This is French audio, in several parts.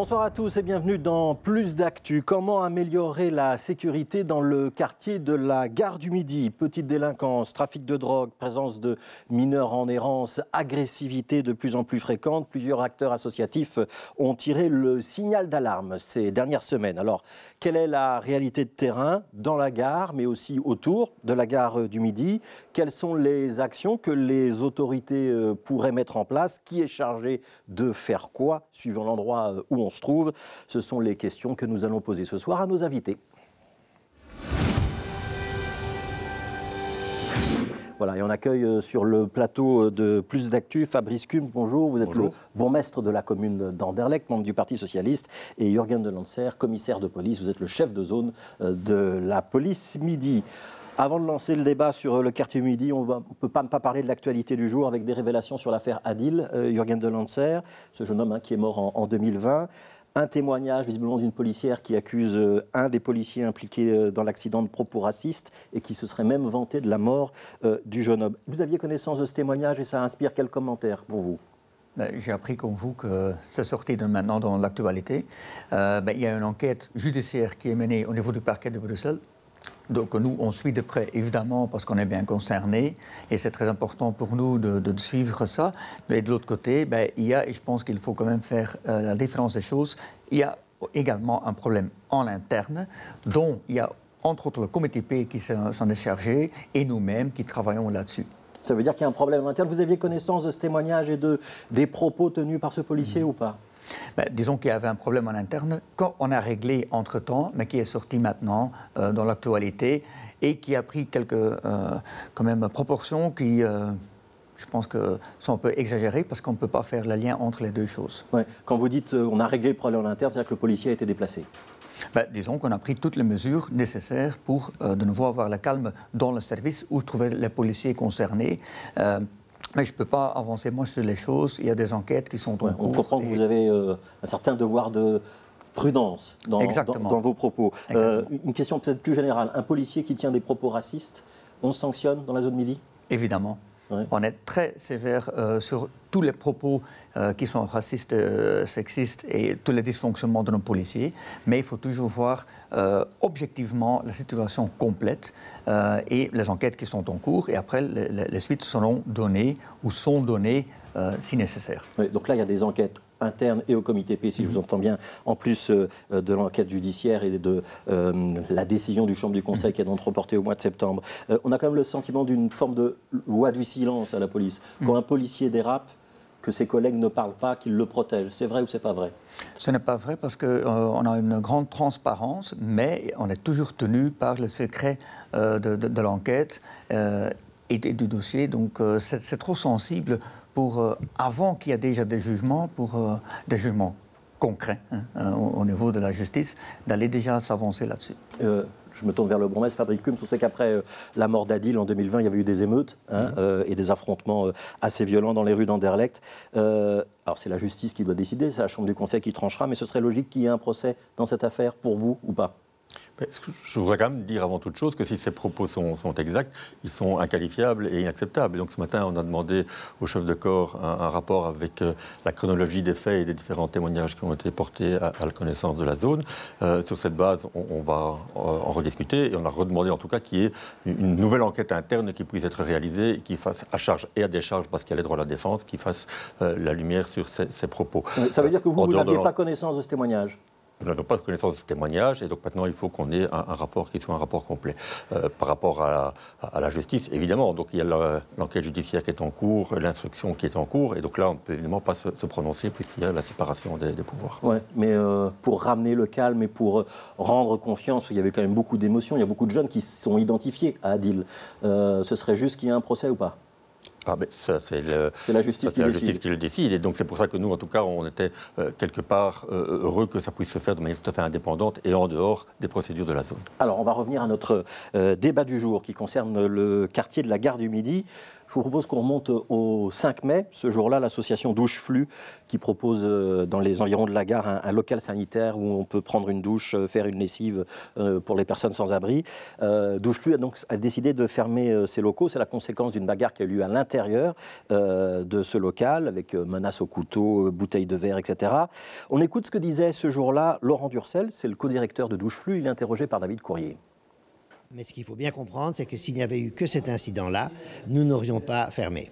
Bonsoir à tous et bienvenue dans Plus d'actu. Comment améliorer la sécurité dans le quartier de la gare du Midi? Petite délinquance, trafic de drogue, présence de mineurs en errance, agressivité de plus en plus fréquente. Plusieurs acteurs associatifs ont tiré le signal d'alarme ces dernières semaines. Alors, quelle est la réalité de terrain dans la gare, mais aussi autour de la gare du Midi? Quelles sont les actions que les autorités euh, pourraient mettre en place? Qui est chargé de faire quoi, suivant l'endroit euh, où on se trouve Ce sont les questions que nous allons poser ce soir à nos invités. Voilà, et on accueille euh, sur le plateau euh, de Plus d'Actu Fabrice Cum, bonjour. Vous êtes le bourgmestre de la commune d'Anderlecht, membre du Parti Socialiste, et Jürgen de Lancer, commissaire de police. Vous êtes le chef de zone euh, de la police Midi. Avant de lancer le débat sur le quartier Midi, on ne peut pas ne pas parler de l'actualité du jour avec des révélations sur l'affaire Adil, Jürgen de Lancer, ce jeune homme hein, qui est mort en, en 2020 un témoignage visiblement d'une policière qui accuse euh, un des policiers impliqués euh, dans l'accident de propos racistes et qui se serait même vanté de la mort euh, du jeune homme. Vous aviez connaissance de ce témoignage et ça inspire quel commentaire pour vous? Ben, J'ai appris comme vous que c'est sorti de maintenant dans l'actualité. Ben, il y a une enquête judiciaire qui est menée au niveau du parquet de Bruxelles donc nous, on suit de près, évidemment, parce qu'on est bien concerné, et c'est très important pour nous de, suivre ça. Mais de l'autre côté, ben, il y a, et je pense qu'il faut quand même faire euh, la différence des choses, il y a également un problème en interne, dont il y a entre autres le comité P qui s'en est chargé, et nous-mêmes qui travaillons là-dessus. Ça veut dire qu'il y a un problème en interne. Vous aviez connaissance de ce témoignage et de, des propos tenus par ce policier ou pas? Ben, disons qu'il y avait un problème en interne qu'on a réglé entre-temps, mais qui est sorti maintenant euh, dans l'actualité et qui a pris quelques euh, quand même, proportions qui... Euh, je pense que sont un peu exagérées parce qu'on ne peut pas faire le lien entre les deux choses. Quand vous dites on a réglé le problème en interne, c'est-à-dire que le policier a été déplacé ben, disons qu'on a pris toutes les mesures nécessaires pour de nouveau avoir le calme dans le service où se trouvaient les policiers concernés. Mais je ne peux pas avancer moi sur les choses. Il y a des enquêtes qui sont en cours. On comprend que vous avez euh, un certain devoir de prudence dans, dans, vos propos. Euh, une question peut-être plus générale. Un policier qui tient des propos racistes, on sanctionne dans la zone Midi? Évidemment. On est très sévère euh, sur tous les propos qui sont racistes, sexistes et tous les dysfonctionnements de nos policiers. Mais il faut toujours voir objectivement la situation complète. Euh, et les enquêtes qui sont en cours. Et après, les, suites seront données ou sont données euh, si nécessaire. donc là, il y a des enquêtes internes et au comité P, si je vous mhm. entends bien, en plus euh, de l'enquête judiciaire et de la décision du Chambre du Conseil qui est donc reportée au mois de septembre. on a quand même le sentiment d'une forme de loi du silence à la police. Quand mhm. un policier dérape, que ses collègues ne parlent pas, qu'ils le protègent. C'est vrai ou c'est pas vrai? Ce n'est pas vrai parce qu'on euh, a une grande transparence, mais on est toujours tenu par le secret euh, de, l'enquête euh, et, du dossier. Donc c'est trop sensible pour, avant qu'il y ait déjà des jugements, pour des jugements concrets hein, au, niveau de la justice, d'aller déjà s'avancer là-dessus je me tourne vers le bourgmestre Fabrice Kums. On sait qu'après euh, la mort d'Adil en 2020, il y avait eu des émeutes hein, mhm. euh, et des affrontements euh, assez violents dans les rues d'Anderlecht. alors c'est la justice qui doit décider, c'est la Chambre du Conseil qui tranchera, mais ce serait logique qu'il y ait un procès dans cette affaire pour vous ou pas? Je voudrais quand même dire avant toute chose que si ces propos sont, exacts, ils sont inqualifiables et inacceptables. donc ce matin, on a demandé au chef de corps un, rapport avec euh, la chronologie des faits et des différents témoignages qui ont été portés à, la connaissance de la zone. Euh, sur cette base, on, va en rediscuter et on a redemandé en tout cas qu'il y ait une nouvelle enquête interne qui puisse être réalisée et qui fasse à charge et à décharge, parce qu'il y a les droits à la défense, qui fasse euh, la lumière sur ces, propos. Ça veut dire que vous, vous n'aviez pas connaissance de ce témoignage? Nous n'avons pas de connaissance de ce témoignage, et donc maintenant il faut qu'on ait un, rapport qui soit un rapport complet. Euh, par rapport à, la justice, évidemment, donc il y a l'enquête judiciaire qui est en cours, l'instruction qui est en cours, et donc là on ne peut évidemment pas se, prononcer puisqu'il y a la séparation des, pouvoirs. Oui, mais euh, pour ramener le calme et pour rendre confiance, il y avait quand même beaucoup d'émotions, il y a beaucoup de jeunes qui sont identifiés à Adil. Euh, ce serait juste qu'il y ait un procès ou pas? Ah ben ça, c'est, la justice, qui, la justice qui, le décide. Et donc, c'est pour ça que nous, en tout cas, on était euh, quelque part euh, heureux que ça puisse se faire de manière tout à fait indépendante et en dehors des procédures de la zone. Alors, on va revenir à notre euh, débat du jour qui concerne le quartier de la gare du Midi. Je vous propose qu'on remonte au 5 mai. Ce jour-là, l'association Douche Flux, qui propose euh, dans les environs de la gare un, local sanitaire où on peut prendre une douche, euh, faire une lessive euh, pour les personnes sans abri. Douche Flux a donc décidé de fermer ses locaux. C'est la conséquence d'une bagarre qui a eu lieu à l'intérieur de ce local, avec menaces au couteau, bouteilles de verre, etc. On écoute ce que disait ce jour-là Laurent Durcel, c'est le co-directeur de Douche Flux. Il est interrogé par David Courrier. Mais ce qu'il faut bien comprendre, c'est que s'il n'y avait eu que cet incident-là, nous n'aurions pas fermé.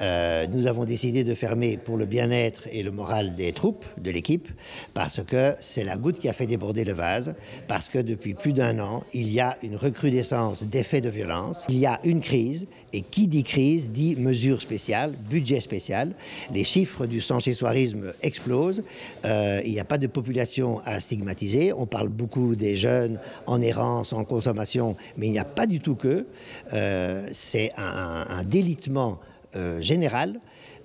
Euh, nous avons décidé de fermer pour le bien-être et le moral des troupes, de l'équipe, parce que c'est la goutte qui a fait déborder le vase, parce que depuis plus d'un an, il y a une recrudescence d'effets de violence, il y a une crise, et qui dit crise dit mesure spéciale, budget spécial. Les chiffres du sans-chez-soirisme explosent, euh, il n'y a pas de population à stigmatiser, on parle beaucoup des jeunes en errance, en consommation, mais il n'y a pas du tout que. Euh, c'est un délitement euh, général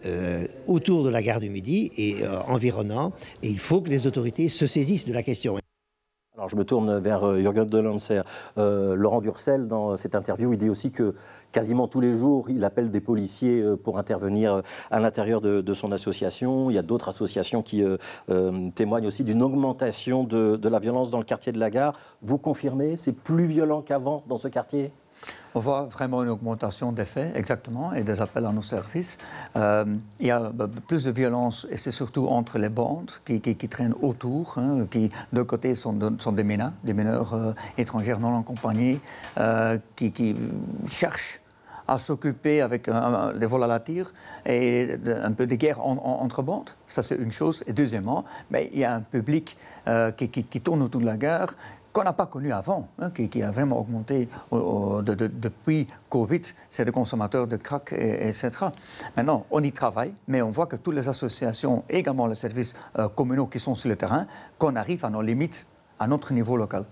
euh, autour de la gare du Midi et euh, environnant. Et il faut que les autorités se saisissent de la question. Alors je me tourne vers Jürgen de Lancer. Laurent Durcel, dans cette interview, il dit aussi que quasiment tous les jours, il appelle des policiers pour intervenir à l'intérieur de, son association. Il y a d'autres associations qui témoignent aussi d'une augmentation de, la violence dans le quartier de la gare. Vous confirmez, c'est plus violent qu'avant dans ce quartier? On voit vraiment une augmentation des faits, exactement, et des appels à nos services. Euh, il y a bah, plus de violence, et c'est surtout entre les bandes qui, traînent autour, hein, qui, d'un côté, sont, des mineurs, des mineurs euh, étrangers non accompagnés, euh, qui, cherchent à s'occuper avec des vols à la tire et un peu de guerre entre bandes. Ça, c'est une chose. Et deuxièmement, mais il y a un public qui, qui, tourne autour de la gare qu'on n'a pas connu avant, hein, qui, a vraiment augmenté depuis Covid, c'est les consommateurs de crack, et, etc. Maintenant, on y travaille, mais on voit que toutes les associations, également les services euh, communaux qui sont sur le terrain, qu'on arrive à nos limites à notre niveau local.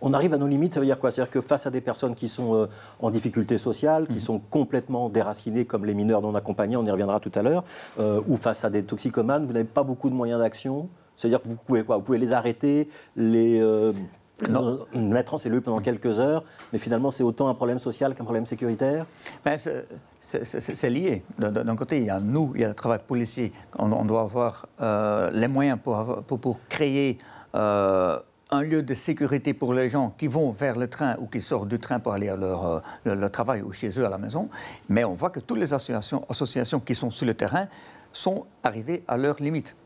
On arrive à nos limites, ça veut dire quoi? C'est-à-dire que face à des personnes qui sont euh, en difficulté sociale, qui mhm. sont complètement déracinées, comme les mineurs non accompagnés, on y reviendra tout à l'heure, euh, ou face à des toxicomanes, vous n'avez pas beaucoup de moyens d'action? C'est-à-dire que vous pouvez quoi? Vous pouvez les arrêter, les non. mettre en cellule pendant quelques heures, mais finalement c'est autant un problème social qu'un problème sécuritaire ben, C'est lié. D'un côté, il y a nous, il y a le travail policier. On, doit avoir euh, les moyens pour, pour, créer euh, un lieu de sécurité pour les gens qui vont vers le train ou qui sortent du train pour aller à leur, euh, leur travail ou chez eux à la maison. Mais on voit que toutes les associations, associations qui sont sur le terrain sont arrivées à leurs limites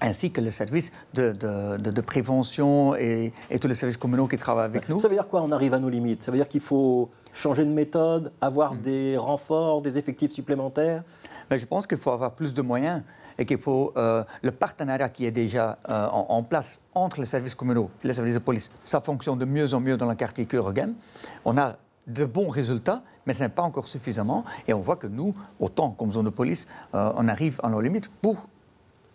ainsi que les services de, de, prévention et, tous les services communaux qui travaillent avec nous. Ça veut dire quoi On arrive à nos limites? Ça veut dire qu'il faut changer de méthode, avoir mm. des renforts, des effectifs supplémentaires? Mais ben, Je pense qu'il faut avoir plus de moyens et qu'il faut euh, le partenariat qui est déjà euh, en, place entre les services communaux et les services de police, ça fonctionne de mieux en mieux dans le quartier Cœur-Game. On a de bons résultats, mais ce n'est pas encore suffisamment. Et on voit que nous, autant comme zone de police, euh, on arrive à nos limites pour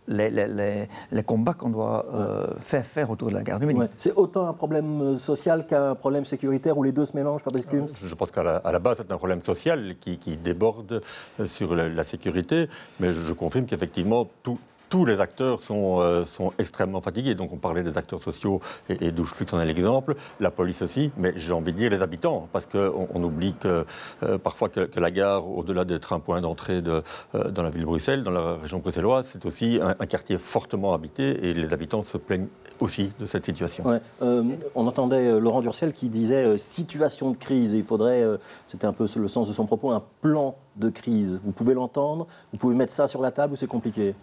les, combats qu'on doit euh, faire faire autour de la gare du Midi. C'est autant un problème euh, social qu'un problème sécuritaire où les deux se mélangent, Fabrice Kums Je pense qu'à la, base, c'est un problème social qui, déborde euh, sur la, sécurité, mais je confirme qu'effectivement, tout, tous les acteurs sont, euh, sont, extrêmement fatigués. Donc on parlait des acteurs sociaux et, et Doucheflux en est l'exemple, la police aussi, mais j'ai envie de dire les habitants, parce qu'on on oublie que euh, parfois que, la gare, au-delà d'être un point d'entrée de, euh, dans la ville de Bruxelles, dans la région bruxelloise, c'est aussi un, quartier fortement habité et les habitants se plaignent aussi de cette situation. on entendait Laurent Durcel qui disait situation de crise. Il faudrait, c'était un peu le sens de son propos, un plan de crise. Vous pouvez l'entendre Vous pouvez mettre ça sur la table ou c'est compliqué?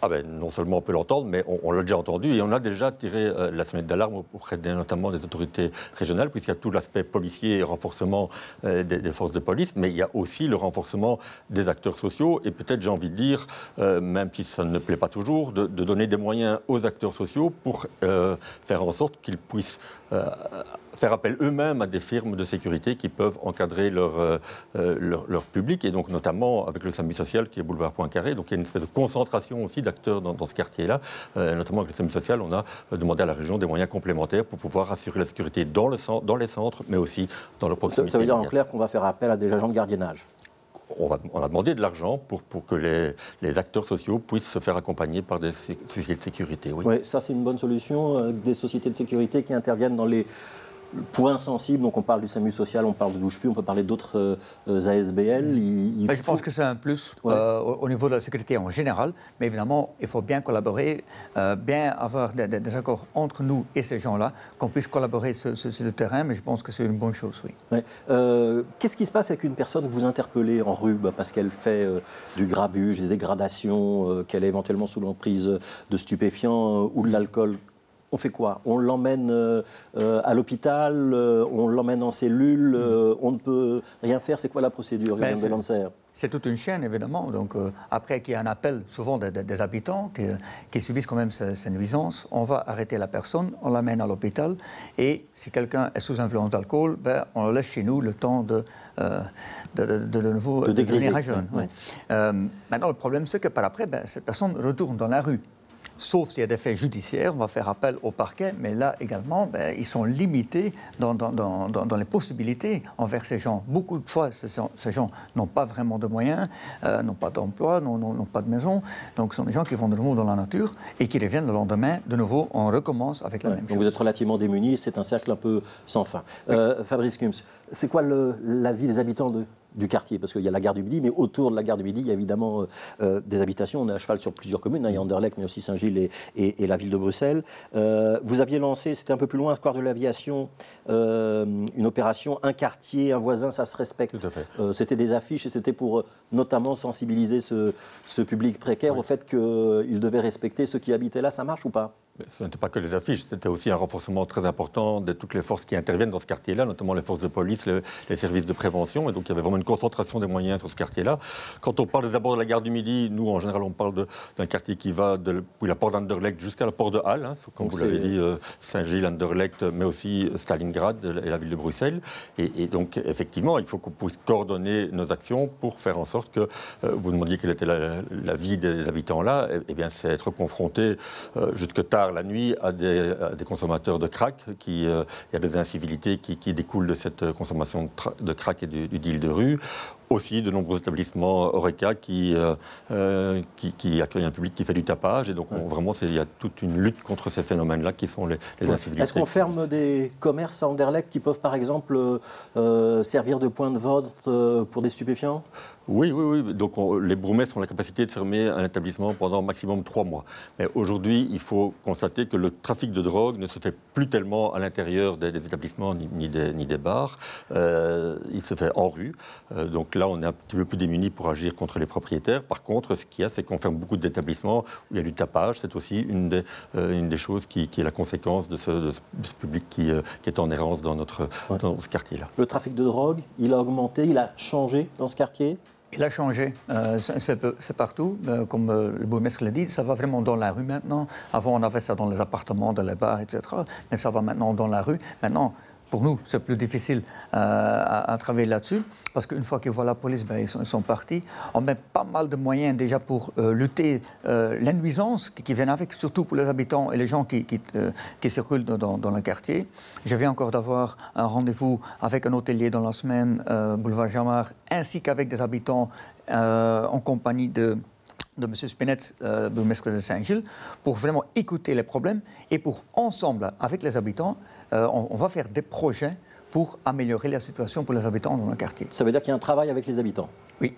Ah ben, non seulement on peut l'entendre, mais on, l'a déjà entendu et on a déjà tiré euh, la sonnette d'alarme auprès notamment des autorités régionales, puisqu'il y a tout l'aspect policier et renforcement euh, des, forces de police, mais il y a aussi le renforcement des acteurs sociaux et peut-être, j'ai envie de dire, euh, même si ça ne plaît pas toujours, de, de, donner des moyens aux acteurs sociaux pour faire en sorte qu'ils puissent faire appel eux-mêmes à des firmes de sécurité qui peuvent encadrer leur, euh, leur, public, et donc notamment avec le SAMU social qui est boulevard Poincaré. Donc il y a une espèce de concentration aussi d'acteurs dans, ce quartier-là. Euh, notamment avec le SAMU social, on a demandé à la région des moyens complémentaires pour pouvoir assurer la sécurité dans, le, dans les centres, mais aussi dans le proximité. Ça, veut dire en clair qu'on va faire appel à des agents de gardiennage on, va, on, a demandé de l'argent pour, pour, que les, les, acteurs sociaux puissent se faire accompagner par des sociétés de sécurité. Oui, ça c'est une bonne solution, euh, des sociétés de sécurité qui interviennent dans les point sensible, donc on parle du SAMU social, on parle de douche on peut parler d'autres ASBL. je pense que c'est un plus au, niveau de la sécurité en général, mais évidemment, il faut bien collaborer, bien avoir des, accords entre nous et ces gens-là, qu'on puisse collaborer sur, le terrain, mais je pense que c'est une bonne chose, oui. Qu'est-ce qui se passe avec une personne que vous interpellez en rue? Bah, parce qu'elle fait du grabuge, des dégradations, qu'elle est éventuellement sous l'emprise de stupéfiants ou de l'alcool on fait quoi? On l'emmène euh, euh, à l'hôpital, euh, on l'emmène en cellule, on ne peut rien faire. C'est quoi la procédure ben, c'est toute une chaîne, évidemment. Donc, après qu'il y ait un appel, souvent des, habitants qui, subissent quand même ces, nuisances, on va arrêter la personne, on l'amène à l'hôpital. Et si quelqu'un est sous influence d'alcool, ben, on le laisse chez nous le temps de, de, de, nouveau de devenir jeune. maintenant, le problème, c'est que par après, ben, cette personne retourne dans la rue sauf s'il y a des faits judiciaires, on va faire appel au parquet, mais là également, ben, ils sont limités dans, les possibilités envers ces gens. Beaucoup de fois, ces, gens n'ont pas vraiment de moyens, euh, n'ont pas d'emploi, n'ont pas de maison, donc ce sont des gens qui vont de nouveau dans la nature et qui reviennent le lendemain, de nouveau, on recommence avec la même donc chose. Vous êtes relativement démunis, c'est un cercle un peu sans fin. Euh, Fabrice Kums, c'est quoi la vie des habitants de, du quartier, parce qu'il y a la gare du Midi, mais autour de la gare du Midi, il y a évidemment euh, euh, des habitations. On est à cheval sur plusieurs communes, hein, il y a Anderlecht, mais aussi Saint-Gilles et, la ville de Bruxelles. Euh, vous aviez lancé, c'était un peu plus loin, Square de l'Aviation, une opération Un quartier, un voisin, ça se respecte. c'était des affiches et c'était pour notamment sensibiliser ce, public précaire au fait qu'il devait respecter ceux qui habitaient là. Ça marche ou pas? Ce n'était pas que les affiches, c'était aussi un renforcement très important de toutes les forces qui interviennent dans ce quartier-là, notamment les forces de police, les, services de prévention. Et donc il y avait vraiment une concentration des moyens sur ce quartier-là. Quand on parle des abords de la gare du Midi, nous en général on parle d'un quartier qui va de la porte d'Anderlecht jusqu'à la porte de Halle, hein, comme vous l'avez dit, euh, Saint-Gilles, Anderlecht, mais aussi Stalingrad et la ville de Bruxelles. Et, donc effectivement, il faut qu'on puisse coordonner nos actions pour faire en sorte que, euh, vous demandiez quelle était la, vie des habitants là, et, eh bien c'est être confronté euh, jusque tard la nuit à des, consommateurs de crack. Qui, euh, il y a des incivilités qui, découlent de cette consommation de, crack et du, du deal de rue aussi de nombreux établissements Oreca qui, euh, euh, qui, accueillent un public qui fait du tapage. Et donc, vraiment, il y a toute une lutte contre ces phénomènes-là qui sont les, les incivilités. Est-ce qu'on ferme des commerces à Anderlecht qui peuvent, par exemple, euh, servir de point de vente pour des stupéfiants? Oui, oui, oui. Donc, les bourgmestres ont la capacité de fermer un établissement pendant maximum trois mois. Mais aujourd'hui, il faut constater que le trafic de drogue ne se fait plus tellement à l'intérieur des, établissements ni, des, ni, des, bars. il se fait en rue. donc, là, on est un petit peu plus démunis pour agir contre les propriétaires. Par contre, ce qu'il y a, c'est qu'on ferme beaucoup d'établissements où il y a du tapage. C'est aussi une des, euh, une des choses qui, est la conséquence de ce, public qui, euh, qui, est en errance dans, notre, dans ce quartier-là. Le trafic de drogue, il a augmenté, il a changé dans ce quartier? Il a changé, euh, c'est partout, comme le bourgmestre l'a dit, ça va vraiment dans la rue maintenant. Avant, on avait ça dans les appartements, dans les bars, etc. Mais ça va maintenant dans la rue. Maintenant, pour nous, c'est plus difficile euh, à, travailler là-dessus, parce qu'une fois qu'ils voient la police, ben, ils, sont, partis. On met pas mal de moyens déjà pour euh, lutter euh, les nuisances qui, viennent avec, surtout pour les habitants et les gens qui, qui, qui circulent dans, le quartier. Je viens encore d'avoir un rendez-vous avec un hôtelier dans la semaine, boulevard Jamar, ainsi qu'avec des habitants en compagnie de de M. Spinet, euh, bourgmestre de Saint-Gilles, pour vraiment écouter les problèmes et pour, ensemble, avec les habitants, euh, on, va faire des projets pour améliorer la situation pour les habitants dans le quartier. Ça veut dire qu'il y a un travail avec les habitants? Oui.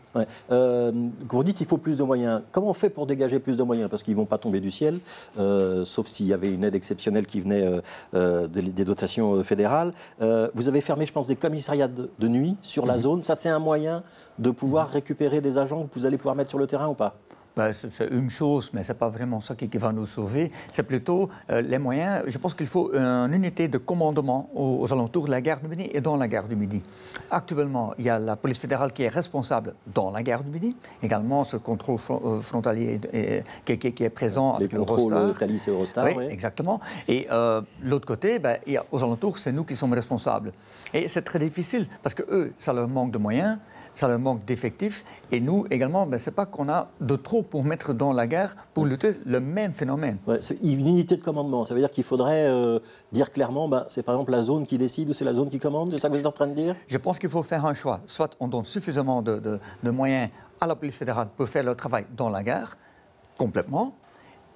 Euh, vous dites qu'il faut plus de moyens. Comment on fait pour dégager plus de moyens? Parce qu'ils ne vont pas tomber du ciel, euh, sauf s'il y avait une aide exceptionnelle qui venait des, dotations fédérales. vous avez fermé, je pense, des commissariats de, nuit sur la mhm. zone. Ça, c'est un moyen de pouvoir récupérer des agents que vous allez pouvoir mettre sur le terrain ou pas? Ben, c'est une chose, mais ce n'est pas vraiment ça qui, va nous sauver. C'est plutôt euh, les moyens. Je pense qu'il faut une unité de commandement aux, alentours de la gare du Midi et dans la gare du Midi. Actuellement, il y a la police fédérale qui est responsable dans la gare du Midi, également ce contrôle euh, frontalier qui, est présent Les avec contrôles Thalys et Eurostar. Oui, exactement. Et euh, l'autre côté, ben, a, aux alentours, c'est nous qui sommes responsables. Et c'est très difficile parce que eux, ça leur manque de moyens ça leur manque d'effectifs. Et nous également, ben, ce n'est pas qu'on a de trop pour mettre dans la guerre pour lutter le même phénomène. une unité de commandement. Ça veut dire qu'il faudrait euh, dire clairement, ben, c'est par exemple la zone qui décide ou c'est la zone qui commande C'est ça que vous êtes en train de dire? Je pense qu'il faut faire un choix. Soit on donne suffisamment de, de moyens à la police fédérale pour faire leur travail dans la gare, complètement,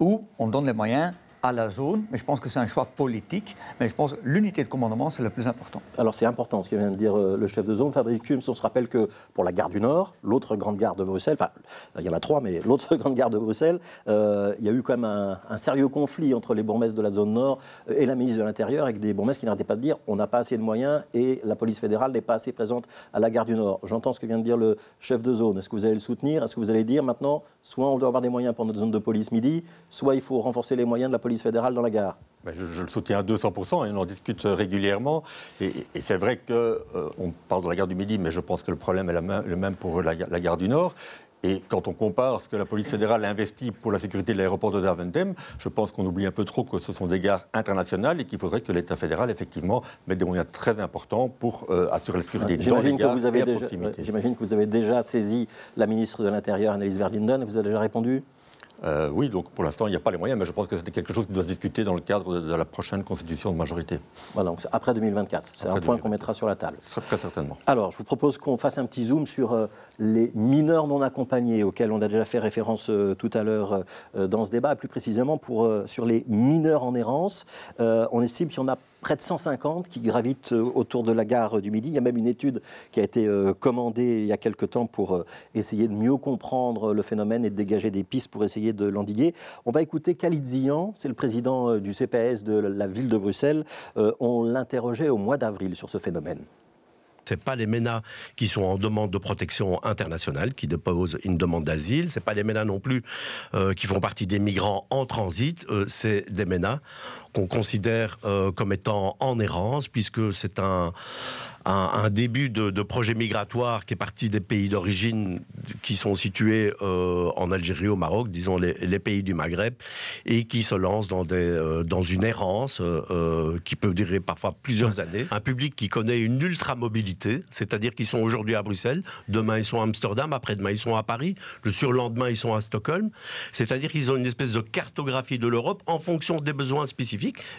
ou on donne les moyens à la zone, mais je pense que c'est un choix politique. Mais je pense que l'unité de commandement, c'est le plus important. Alors c'est important ce que vient de dire euh, le chef de zone, Fabrice Kums. On se rappelle que pour la gare du Nord, l'autre grande gare de Bruxelles, enfin il y en a trois, mais l'autre grande gare de Bruxelles, euh, il y a eu quand même un, un, sérieux conflit entre les bourgmestres de la zone Nord et la ministre de l'Intérieur, avec des bourgmestres qui n'arrêtaient pas de dire on n'a pas assez de moyens et la police fédérale n'est pas assez présente à la gare du Nord. J'entends ce que vient de dire le chef de zone. Est-ce que vous allez le soutenir? Est-ce que vous allez dire maintenant, soit on doit avoir des moyens pour notre zone de police midi, soit il faut renforcer les moyens de la police fédérale dans la gare ben, je, le soutiens à 200% et on en discute régulièrement. Et, c'est vrai qu'on euh, parle de la gare du Midi, mais je pense que le problème est le même pour la, gare du Nord. Et quand on compare ce que la police fédérale investit pour la sécurité de l'aéroport de Zaventem, je pense qu'on oublie un peu trop que ce sont des gares internationales et qu'il faudrait que l'État fédéral, effectivement, mette des moyens très importants pour euh, assurer la sécurité dans les gares et à proximité. J'imagine que vous avez déjà saisi la ministre de l'Intérieur, Annelise Verlinden, vous avez déjà répondu? Euh, oui, donc pour l'instant, il n'y a pas les moyens, mais je pense que c'est quelque chose qui doit se discuter dans le cadre de, la prochaine constitution de majorité. Voilà, donc après 2024. C'est un point qu'on mettra sur la table. Très certainement. Alors, je vous propose qu'on fasse un petit zoom sur euh, les mineurs non accompagnés, auxquels on a déjà fait référence euh, tout à l'heure dans ce débat, et plus précisément pour, sur les mineurs en errance. on estime qu'il y en a près de 150 qui gravitent euh, autour de la gare du Midi. Il y a même une étude qui a été euh, commandée il y a quelque temps pour euh, essayer de mieux comprendre le phénomène et de dégager des pistes pour essayer de l'endiguer. On va écouter Khalid Zian, c'est le président du CPS de la ville de Bruxelles. On l'interrogeait au mois d'avril sur ce phénomène. Ce pas les MENA qui sont en demande de protection internationale, qui déposent une demande d'asile. Ce pas les MENA non plus qui font partie des migrants en transit. c'est des MENA qu'on considère euh, comme étant en errance, puisque c'est un, un, début de, projet migratoire qui est parti des pays d'origine qui sont situés euh, en Algérie, au Maroc, disons les, pays du Maghreb, et qui se lance dans, des, euh, dans une errance qui peut durer parfois plusieurs années. Un public qui connaît une ultra-mobilité, c'est-à-dire qu'ils sont aujourd'hui à Bruxelles, demain ils sont à Amsterdam, après-demain ils sont à Paris, le surlendemain ils sont à Stockholm, c'est-à-dire qu'ils ont une espèce de cartographie de l'Europe en fonction des besoins spécifiques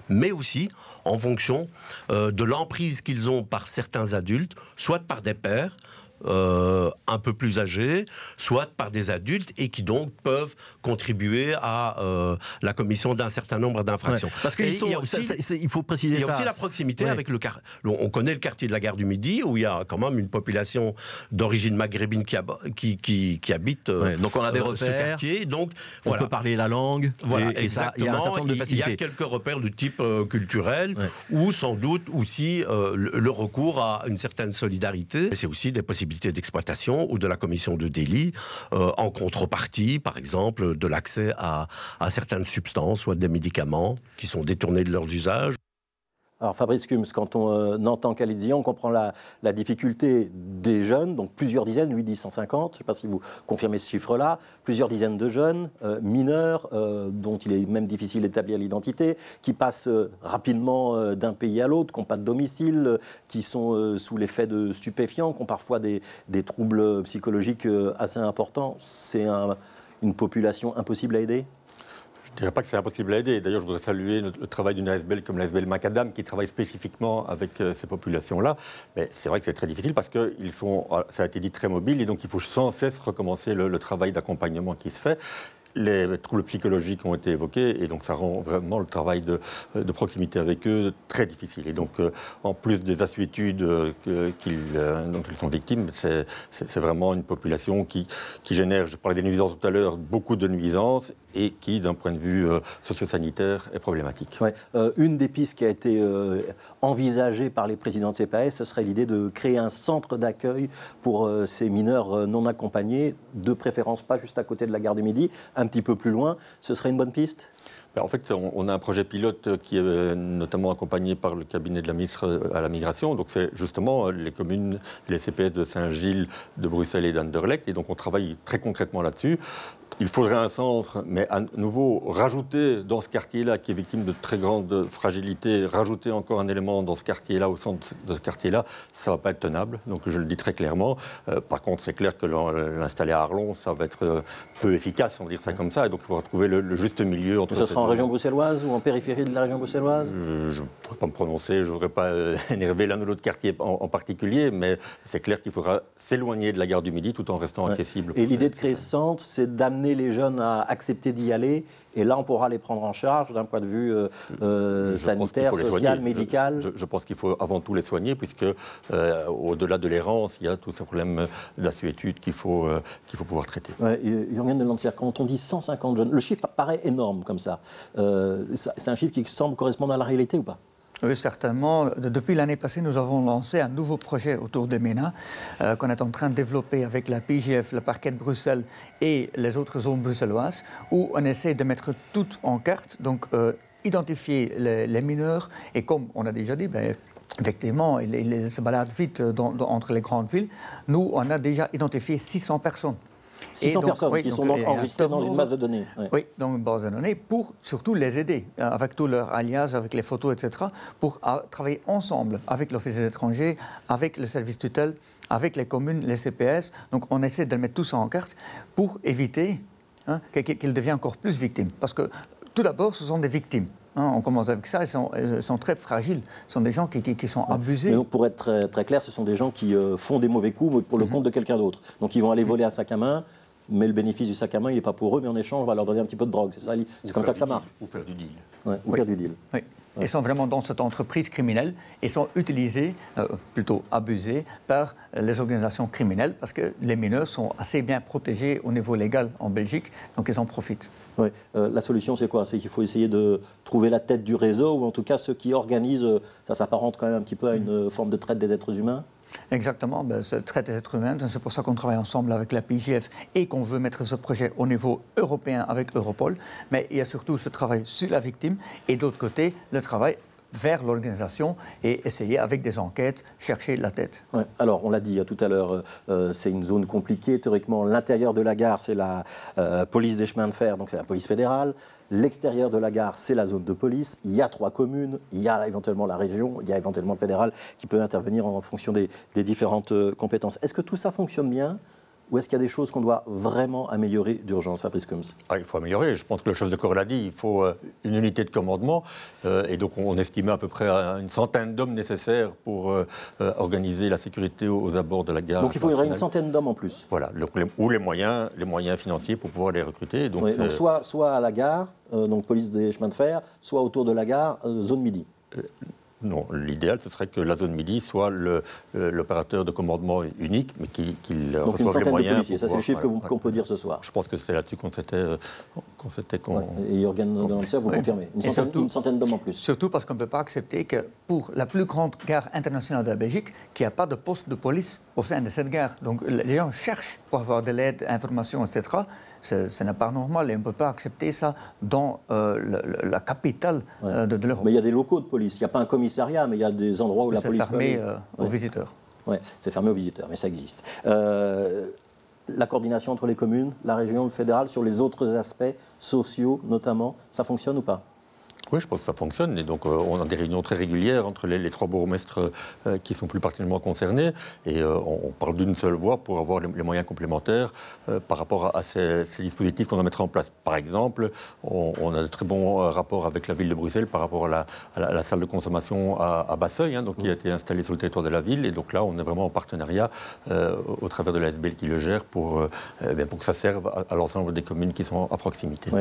mais aussi en fonction euh, de l'emprise qu'ils ont par certains adultes, soit par des pères, euh, un peu plus âgés, soit par des adultes, et qui donc peuvent contribuer à euh, la commission d'un certain nombre d'infractions. parce qu'il faut préciser ça. Il y a aussi la proximité avec le quartier. On connaît le quartier de la gare du Midi, où il y a quand même une population d'origine maghrébine qui, qui, qui, habite euh, donc on a des repères, ce quartier. Donc, on peut parler la langue. Voilà, et, Ça, il y a un certain nombre de facilités. Il y a quelques repères de type culturel, ou sans doute aussi le, recours à une certaine solidarité. C'est aussi des possibilités d'exploitation ou de la commission de délit euh, en contrepartie, par exemple, de l'accès à, à certaines substances, soit des médicaments qui sont détournés de leurs usages. Alors Fabrice Kums, quand on euh, entend Khalid on comprend la, difficulté des jeunes, donc plusieurs dizaines, 8, 10, 150, je ne sais pas si vous confirmez ce chiffre-là, plusieurs dizaines de jeunes, euh, mineurs, euh, dont il est même difficile d'établir l'identité, qui passent rapidement d'un pays à l'autre, qui n'ont pas de domicile, qui sont sous l'effet de stupéfiants, qui ont parfois des, troubles psychologiques assez importants. C'est une population impossible à aider? Je ne dirais pas que c'est impossible à aider. D'ailleurs, je voudrais saluer le, travail d'une ASBL comme l'ASBL Macadam qui travaille spécifiquement avec euh, ces populations-là. Mais c'est vrai que c'est très difficile parce qu'ils sont, ah, ça a été dit, très mobiles et donc il faut sans cesse recommencer le travail d'accompagnement qui se fait les troubles psychologiques ont été évoqués et donc ça rend vraiment le travail de, proximité avec eux très difficile. Et donc, euh, en plus des assuétudes euh, euh, dont ils sont victimes, c'est vraiment une population qui, génère, je parlais des nuisances tout à l'heure, beaucoup de nuisances et qui, d'un point de vue socio-sanitaire, est problématique. Ouais. une des pistes qui a été envisagée par les présidents de CPAS, ce serait l'idée de créer un centre d'accueil pour ces mineurs non accompagnés, de préférence pas juste à côté de la gare du Midi, un petit peu plus loin, ce serait une bonne piste? Ben, en fait, on a un projet pilote qui est euh, notamment accompagné par le cabinet de la ministre euh, à la migration. Donc, c'est justement euh, les communes, les CPS de Saint-Gilles, de Bruxelles et d'Anderlecht. Et donc, on travaille très concrètement là-dessus. Il faudrait un centre, mais à nouveau, rajouter dans ce quartier-là, qui est victime de très grande fragilité, rajouter encore un élément dans ce quartier-là, au centre de ce quartier-là, ça ne va pas être tenable. Donc je le dis très clairement. Euh, par contre, c'est clair que l'installer à Arlon, ça va être euh, peu efficace, on va dire ça comme ça. Et donc il faudra trouver le, juste milieu entre. Ce sera en région bruxelloise ou en périphérie de la région bruxelloise? Euh, Je ne pourrais pas me prononcer, je ne voudrais pas énerver l'un ou l'autre quartier en, particulier, mais c'est clair qu'il faudra s'éloigner de la gare du Midi tout en restant accessible. Et l'idée de créer ce centre, c'est d'amener amener les jeunes à accepter d'y aller et là, on pourra les prendre en charge d'un point de vue euh, euh, sanitaire, social, médical. Je, pense qu'il faut avant tout les soigner, puisque euh, au-delà de l'errance, il y a tous ces problèmes d'assuétude qu'il faut, qu'il faut pouvoir traiter. Ouais, Jürgen de Lancière, quand on dit 150 jeunes, le chiffre paraît énorme comme ça. c'est un chiffre qui semble correspondre à la réalité ou pas? Oui, certainement. Depuis l'année passée, nous avons lancé un nouveau projet autour des MENA euh, qu'on est en train de développer avec la PGF, le parquet de Bruxelles et les autres zones bruxelloises, où on essaie de mettre tout en carte, donc euh, identifier les, mineurs, et comme on a déjà dit, ben, effectivement, ils, se baladent vite entre les grandes villes. Nous, on a déjà identifié 600 personnes. 600 personnes qui sont donc enregistrées dans une base de données. Oui, dans une base de données pour surtout les aider, euh, avec tous leurs alias, avec les photos, etc., pour euh, travailler ensemble avec l'Office des étrangers, avec le service tutelle, avec les communes, les CPS. Donc on essaie de mettre tout ça en carte pour éviter hein, qu'ils deviennent encore plus victimes. Parce que tout d'abord, ce sont des victimes. Hein, on commence avec ça, ils sont, sont, très fragiles. Ce sont des gens qui, qui, sont abusés. donc, pour être très, très, clair, ce sont des gens qui euh, font des mauvais coups pour le mhm. compte de quelqu'un d'autre. Donc ils vont aller voler un sac à main, mais le bénéfice du sac à main, il n'est pas pour eux, mais en échange, on va leur donner un petit peu de drogue. C'est ça, c'est comme ça que ça marche. Ou faire du deal. ou faire du deal. Oui. Ils sont vraiment dans cette entreprise criminelle et sont utilisés, euh, plutôt abusés, par les organisations criminelles parce que les mineurs sont assez bien protégés au niveau légal en Belgique, donc ils en profitent. Oui. Euh, la solution, c'est quoi? C'est qu'il faut essayer de trouver la tête du réseau, ou en tout cas ceux qui organisent, euh, ça s'apparente quand même un petit peu à une forme de traite des êtres humains? Exactement, ben, traite des êtres humains. C'est pour ça qu'on travaille ensemble avec la PGF et qu'on veut mettre ce projet au niveau européen avec Europol. Mais il y a surtout ce travail sur la victime et d'autre côté, le travail vers l'organisation et essayer avec des enquêtes chercher la tête. Alors on l'a dit tout à l'heure, euh, euh, c'est une zone compliquée. Théoriquement, l'intérieur de la gare, c'est la euh, police des chemins de fer, donc c'est la police fédérale. L'extérieur de la gare, c'est la zone de police. Il y a trois communes, il y a éventuellement la région, il y a éventuellement le fédéral qui peut intervenir en fonction des différentes compétences. Est-ce que tout ça fonctionne bien? Ou est-ce qu'il y a des choses qu'on doit vraiment améliorer d'urgence, Fabrice Combs ah, Il faut améliorer. Je pense que le chef de corps l'a dit, il faut euh, une unité de commandement. Euh, et donc, on estimait à peu près une centaine d'hommes nécessaires pour euh, organiser la sécurité aux, abords de la gare. Donc, il faudrait une centaine d'hommes en plus Voilà. ou les moyens, les moyens financiers pour pouvoir les recruter. Donc, soit, soit à la gare, donc police des chemins de fer, soit autour de la gare, zone midi. Non, l'idéal, ce serait que la zone midi soit euh, l'opérateur de commandement unique, mais qu'il qu Donc une centaine de policiers, ça c'est le chiffre qu'on peut dire ce soir. Je pense que c'est là-dessus qu'on s'était... Euh, Et Jürgen Donatser, vous confirmez une centaine, d'hommes en plus. Surtout parce qu'on ne peut pas accepter que pour la plus grande gare internationale de la Belgique, qu'il n'y a pas de poste de police au sein de cette gare. Donc les gens cherchent pour avoir de l'aide, informations, etc ce n'est pas normal et on ne peut pas accepter ça dans euh, la capitale euh, de, l'Europe. Mais il y a des locaux de police. Il n'y a pas un commissariat, mais il y a des endroits où la police. C'est fermé euh, aux visiteurs. Oui, c'est fermé aux visiteurs, mais ça existe. la coordination entre les communes, la région, le fédéral, sur les autres aspects sociaux notamment, ça fonctionne ou pas? Oui, je pense que ça fonctionne. Et donc, euh, on a des réunions très régulières entre les, trois bourgmestres euh, qui sont plus particulièrement concernés. Et euh, on, parle d'une seule voix pour avoir les, moyens complémentaires par rapport à, ces, dispositifs qu'on va mettre en place. Par exemple, on, a de très bons rapports avec la ville de Bruxelles par rapport à la, salle de consommation à, Basseuil, hein, donc, qui a été installée sur le territoire de la ville. Et donc là, on est vraiment en partenariat au travers de la SBL qui le gère pour, eh pour que ça serve à, l'ensemble des communes qui sont à proximité.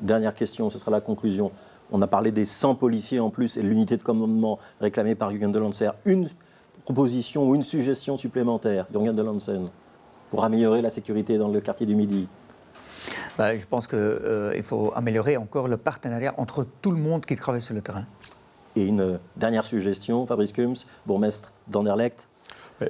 Dernière question, ce sera la conclusion. On a parlé des 100 policiers en plus et de l'unité de commandement réclamée par Jürgen de Lancer. Une proposition ou une suggestion supplémentaire, Jürgen de Lansen, pour améliorer la sécurité dans le quartier du Midi bah, Je pense qu'il euh, faut améliorer encore le partenariat entre tout le monde qui travaille sur le terrain. Et une dernière suggestion, Fabrice Kums, bourgmestre d'Anderlecht,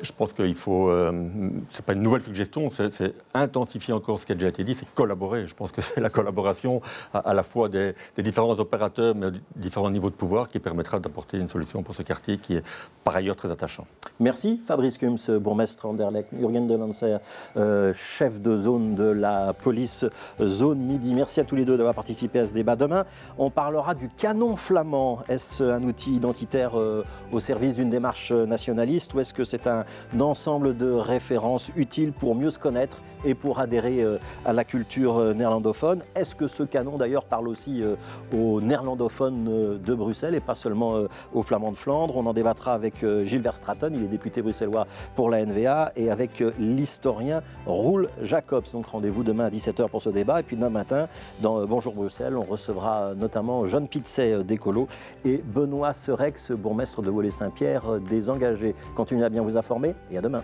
je pense qu'il faut. Euh, c'est pas une nouvelle suggestion, c'est intensifier encore ce qui a déjà été dit, c'est collaborer. Je pense que c'est la collaboration à, la fois des, différents opérateurs, mais différents niveaux de pouvoir, qui permettra d'apporter une solution pour ce quartier qui est par ailleurs très attachant. Merci Fabrice Kums, bourgmestre Anderlecht, Jürgen de Lancer, euh, chef de zone de la police zone midi. Merci à tous les deux d'avoir participé à ce débat. Demain, on parlera du canon flamand. Est-ce un outil identitaire euh, au service d'une démarche nationaliste ou est-ce que c'est un un ensemble de références utiles pour mieux se connaître et pour adhérer euh, à la culture euh, néerlandophone. Est-ce que ce canon d'ailleurs parle aussi euh, aux néerlandophones de Bruxelles et pas seulement aux flamands de Flandre? On en débattra avec Gilles Verstraten, il est député bruxellois pour la NVA, et avec l'historien Roule Jacobs. Donc rendez-vous demain à 17h pour ce débat. Et puis demain matin, dans Bonjour Bruxelles, on recevra notamment John Pitzet d'Ecolo et Benoît Serex, bourgmestre de Volée-Saint-Pierre, des engagés. Continuez à bien vous informer et à demain.